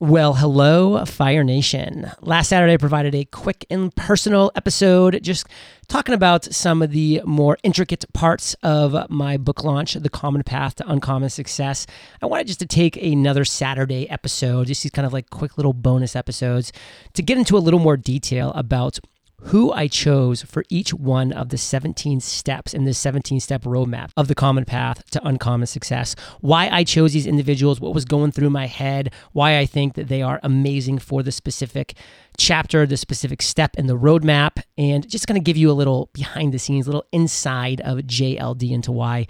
Well, hello, Fire Nation. Last Saturday, I provided a quick and personal episode just talking about some of the more intricate parts of my book launch, The Common Path to Uncommon Success. I wanted just to take another Saturday episode, just these kind of like quick little bonus episodes, to get into a little more detail about who I chose for each one of the 17 steps in this 17 step roadmap of the common path to uncommon success. Why I chose these individuals, what was going through my head, why I think that they are amazing for the specific chapter, the specific step in the roadmap, and just going to give you a little behind the scenes, a little inside of JLD into why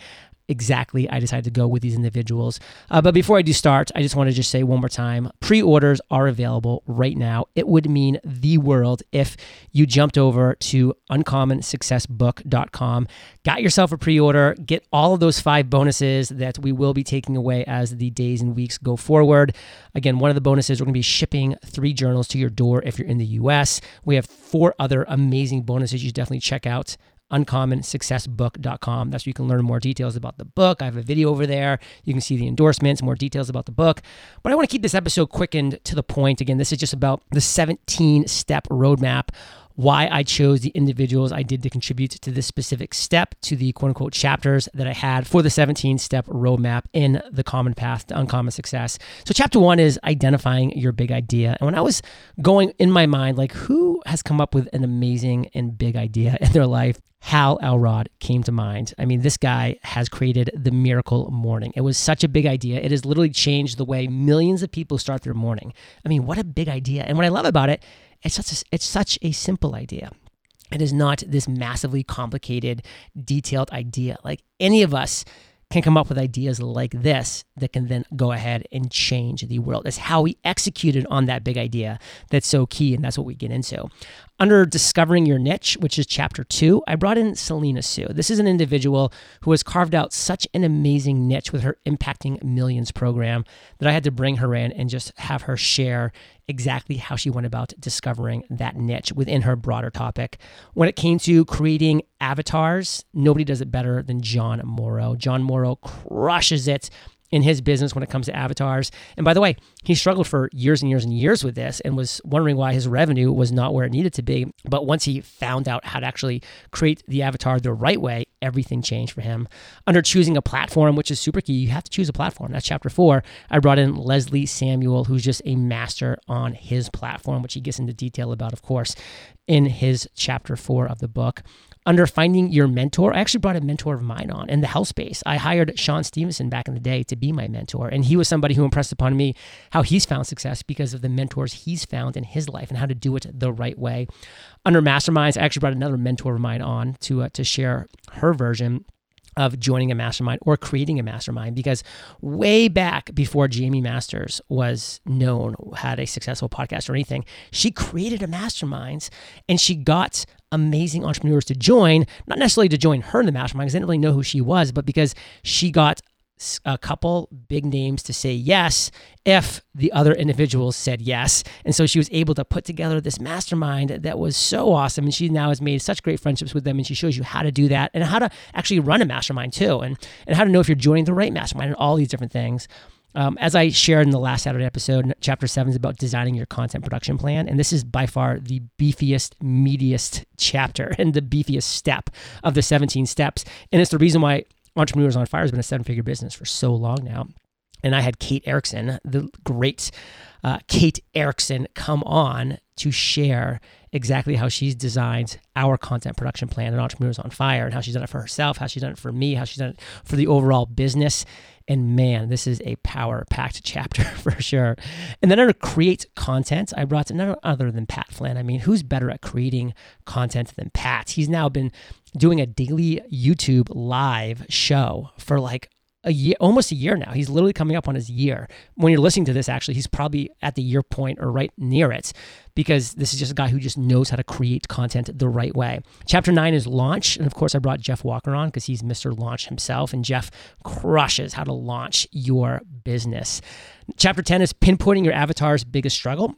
exactly I decided to go with these individuals. Uh, but before I do start, I just want to just say one more time pre orders are available right now. It would mean the world if you jumped over to uncommonsuccessbook.com, got yourself a pre order, get all of those five bonuses that we will be taking away as the days and weeks go forward. Again, one of the bonuses, we're going to be shipping three journals to your door if you're in the US. We have four other amazing bonuses you should definitely check out uncommonsuccessbook.com. That's where you can learn more details about the book. I have a video over there. You can see the endorsements, more details about the book. But I want to keep this episode quickened to the point. Again, this is just about the 17 step roadmap why I chose the individuals I did to contribute to this specific step, to the quote unquote chapters that I had for the 17 step roadmap in the common path to uncommon success. So, chapter one is identifying your big idea. And when I was going in my mind, like, who has come up with an amazing and big idea in their life? Hal Elrod came to mind. I mean, this guy has created the miracle morning. It was such a big idea. It has literally changed the way millions of people start their morning. I mean, what a big idea. And what I love about it it's such a, it's such a simple idea. It is not this massively complicated, detailed idea. Like any of us can come up with ideas like this that can then go ahead and change the world. It's how we executed on that big idea that's so key, and that's what we get into. Under Discovering Your Niche, which is chapter two, I brought in Selena Soo. This is an individual who has carved out such an amazing niche with her Impacting Millions program that I had to bring her in and just have her share exactly how she went about discovering that niche within her broader topic. When it came to creating avatars, nobody does it better than Jon Morrow. Jon Morrow crushes it in his business when it comes to avatars. And by the way, he struggled for years and years and years with this and was wondering why his revenue was not where it needed to be. But once he found out how to actually create the avatar the right way, everything changed for him. Under choosing a platform, which is super key, you have to choose a platform. That's chapter four. I brought in Leslie Samuel, who's just a master on his platform, which he gets into detail about, of course, in his chapter four of the book under finding your mentor. I actually brought a mentor of mine on in the health space. I hired Shawn Stevenson back in the day to be my mentor. And he was somebody who impressed upon me how he's found success because of the mentors he's found in his life and how to do it the right way. Under masterminds, I actually brought another mentor of mine on to, uh, to share her version of joining a mastermind or creating a mastermind because way back before Jaime Masters was known, had a successful podcast or anything, she created a mastermind and she got amazing entrepreneurs to join, not necessarily to join her in the mastermind because they didn't really know who she was, but because she got a couple big names to say yes if the other individuals said yes. And so she was able to put together this mastermind that was so awesome. And she now has made such great friendships with them. And she shows you how to do that and how to actually run a mastermind too, and, and how to know if you're joining the right mastermind and all these different things. Um, as I shared in the last Saturday episode, chapter seven is about designing your content production plan. And this is by far the beefiest, meatiest chapter and the beefiest step of the 17 steps. And it's the reason why Entrepreneurs on Fire has been a seven figure business for so long now. And I had Kate Erickson, the great uh, Kate Erickson, come on to share exactly how she's designed our content production plan and Entrepreneurs on Fire and how she's done it for herself, how she's done it for me, how she's done it for the overall business. And man, this is a power packed chapter for sure. And then under create content, I brought none other than Pat Flynn. I mean, who's better at creating content than Pat? He's now been doing a daily YouTube live show for like a year, almost a year now. He's literally coming up on his year. When you're listening to this, actually, he's probably at the year point or right near it because this is just a guy who just knows how to create content the right way. Chapter nine is launch. And of course, I brought Jeff Walker on because he's Mr. Launch himself. And Jeff crushes how to launch your business. Chapter 10 is pinpointing your avatar's biggest struggle.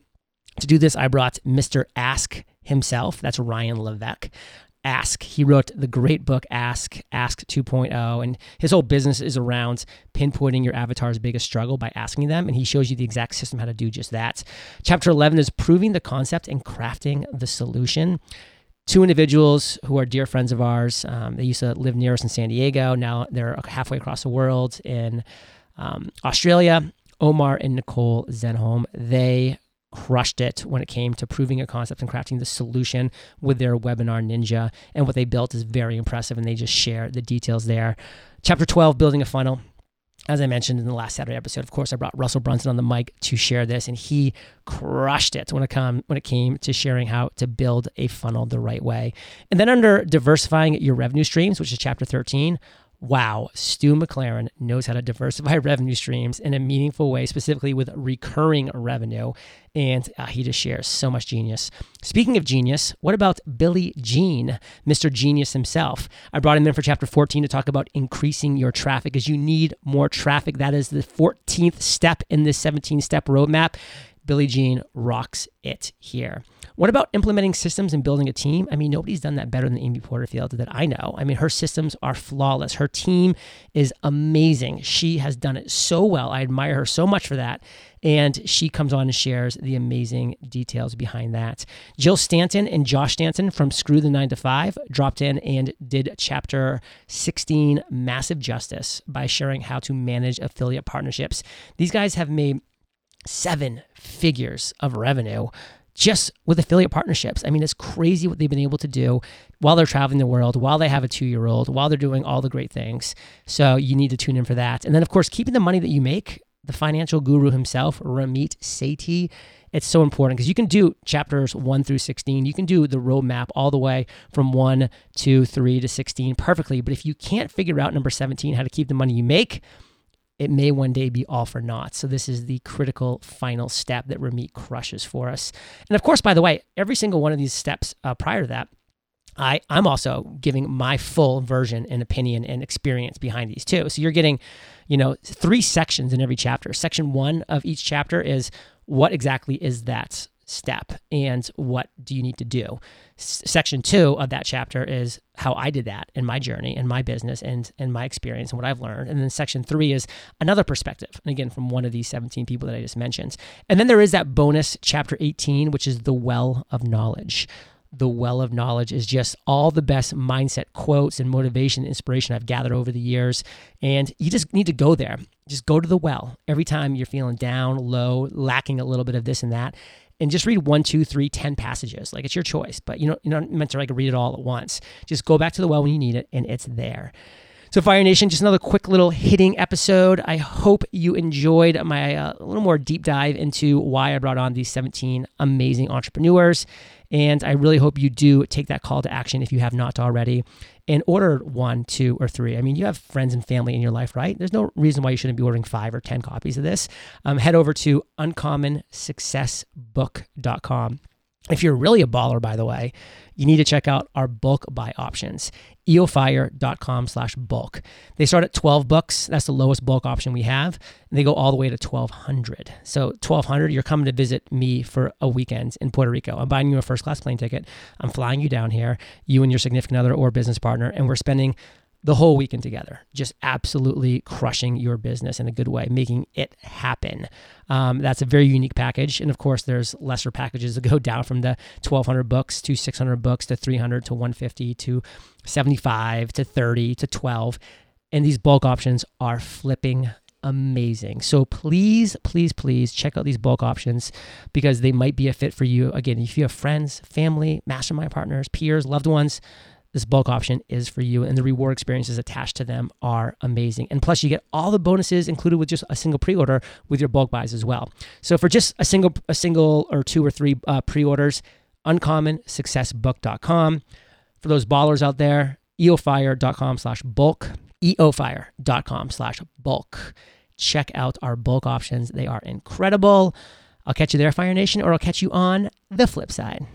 To do this, I brought Mr. Ask himself. That's Ryan Levesque Ask. He wrote the great book Ask, Ask 2.0, and his whole business is around pinpointing your avatar's biggest struggle by asking them, and he shows you the exact system how to do just that. Chapter 11 is proving the concept and crafting the solution. Two individuals who are dear friends of ours. Um, they used to live near us in San Diego. Now they're halfway across the world in um, Australia. Omar and Nicole Zenhom. They crushed it when it came to proving a concept and crafting the solution with their webinar ninja. And what they built is very impressive, and they just share the details there. Chapter 12 Building a Funnel. As I mentioned in the last Saturday episode, of course, I brought Russell Brunson on the mic to share this, and he crushed it when it come when it came to sharing how to build a funnel the right way. And then under diversifying your revenue streams, which is chapter 13, wow, Stu McLaren knows how to diversify revenue streams in a meaningful way, specifically with recurring revenue. And uh, he just shares so much genius. Speaking of genius, what about Billy Gene, Mr. Genius himself? I brought him in for chapter 14 to talk about increasing your traffic because you need more traffic. That is the 14th step in this 17 step roadmap. Billy Gene rocks it here. What about implementing systems and building a team? I mean, nobody's done that better than Amy Porterfield that I know. I mean, her systems are flawless. Her team is amazing. She has done it so well. I admire her so much for that. And she comes on and shares the amazing details behind that. Jill Stanton and Josh Stanton from Screw the 9 to 5 dropped in and did chapter 16 Massive Justice by sharing how to manage affiliate partnerships. These guys have made seven figures of revenue just with affiliate partnerships. I mean, it's crazy what they've been able to do while they're traveling the world, while they have a two year old, while they're doing all the great things. So you need to tune in for that. And then, of course, keeping the money that you make, the financial guru himself, Ramit Sethi, it's so important because you can do chapters 1 through 16. You can do the roadmap all the way from 1, 2, 3 to 16 perfectly. But if you can't figure out number 17, how to keep the money you make, it may one day be all for naught. So this is the critical final step that Ramit crushes for us. And of course, by the way, every single one of these steps uh, prior to that, I, I'm also giving my full version and opinion and experience behind these too. So you're getting, you know, three sections in every chapter. Section one of each chapter is what exactly is that step and what do you need to do. Section two of that chapter is how I did that in my journey and my business and and my experience and what I've learned. And then section three is another perspective. And again, from one of these 17 people that I just mentioned. And then there is that bonus chapter 18, which is the well of knowledge the well of knowledge is just all the best mindset quotes and motivation inspiration I've gathered over the years. And you just need to go there. Just go to the well every time you're feeling down, low, lacking a little bit of this and that and just read one, two, three, ten passages. Like it's your choice, but you know, you're not meant to like read it all at once. Just go back to the well when you need it, and it's there. So, Fire Nation, just another quick little hitting episode. I hope you enjoyed my uh, little more deep dive into why I brought on these 17 amazing entrepreneurs. And I really hope you do take that call to action if you have not already and order one, two, or three. I mean, you have friends and family in your life, right? There's no reason why you shouldn't be ordering five or 10 copies of this. Um, head over to uncommonsuccessbook.com. If you're really a baller, by the way, you need to check out our bulk buy options eofire.com slash bulk. They start at 12 bucks. That's the lowest bulk option we have. And they go all the way to 1200. So 1200, you're coming to visit me for a weekend in Puerto Rico. I'm buying you a first class plane ticket. I'm flying you down here, you and your significant other or business partner, and we're spending the whole weekend together, just absolutely crushing your business in a good way, making it happen. Um, that's a very unique package. And of course, there's lesser packages that go down from the 1200 books to 600 books to 300 to 150 to 75 to 30 to 12. And these bulk options are flipping amazing. So please, please, please check out these bulk options because they might be a fit for you. Again, if you have friends, family, mastermind partners, peers, loved ones, this bulk option is for you and the reward experiences attached to them are amazing. And plus you get all the bonuses included with just a single pre-order with your bulk buys as well. So for just a single a single or two or three uh, pre-orders uncommonsuccessbook.com for those ballers out there eofire.com slash bulk eofire.com slash bulk. Check out our bulk options. They are incredible. I'll catch you there fire nation or i'll catch you on the flip side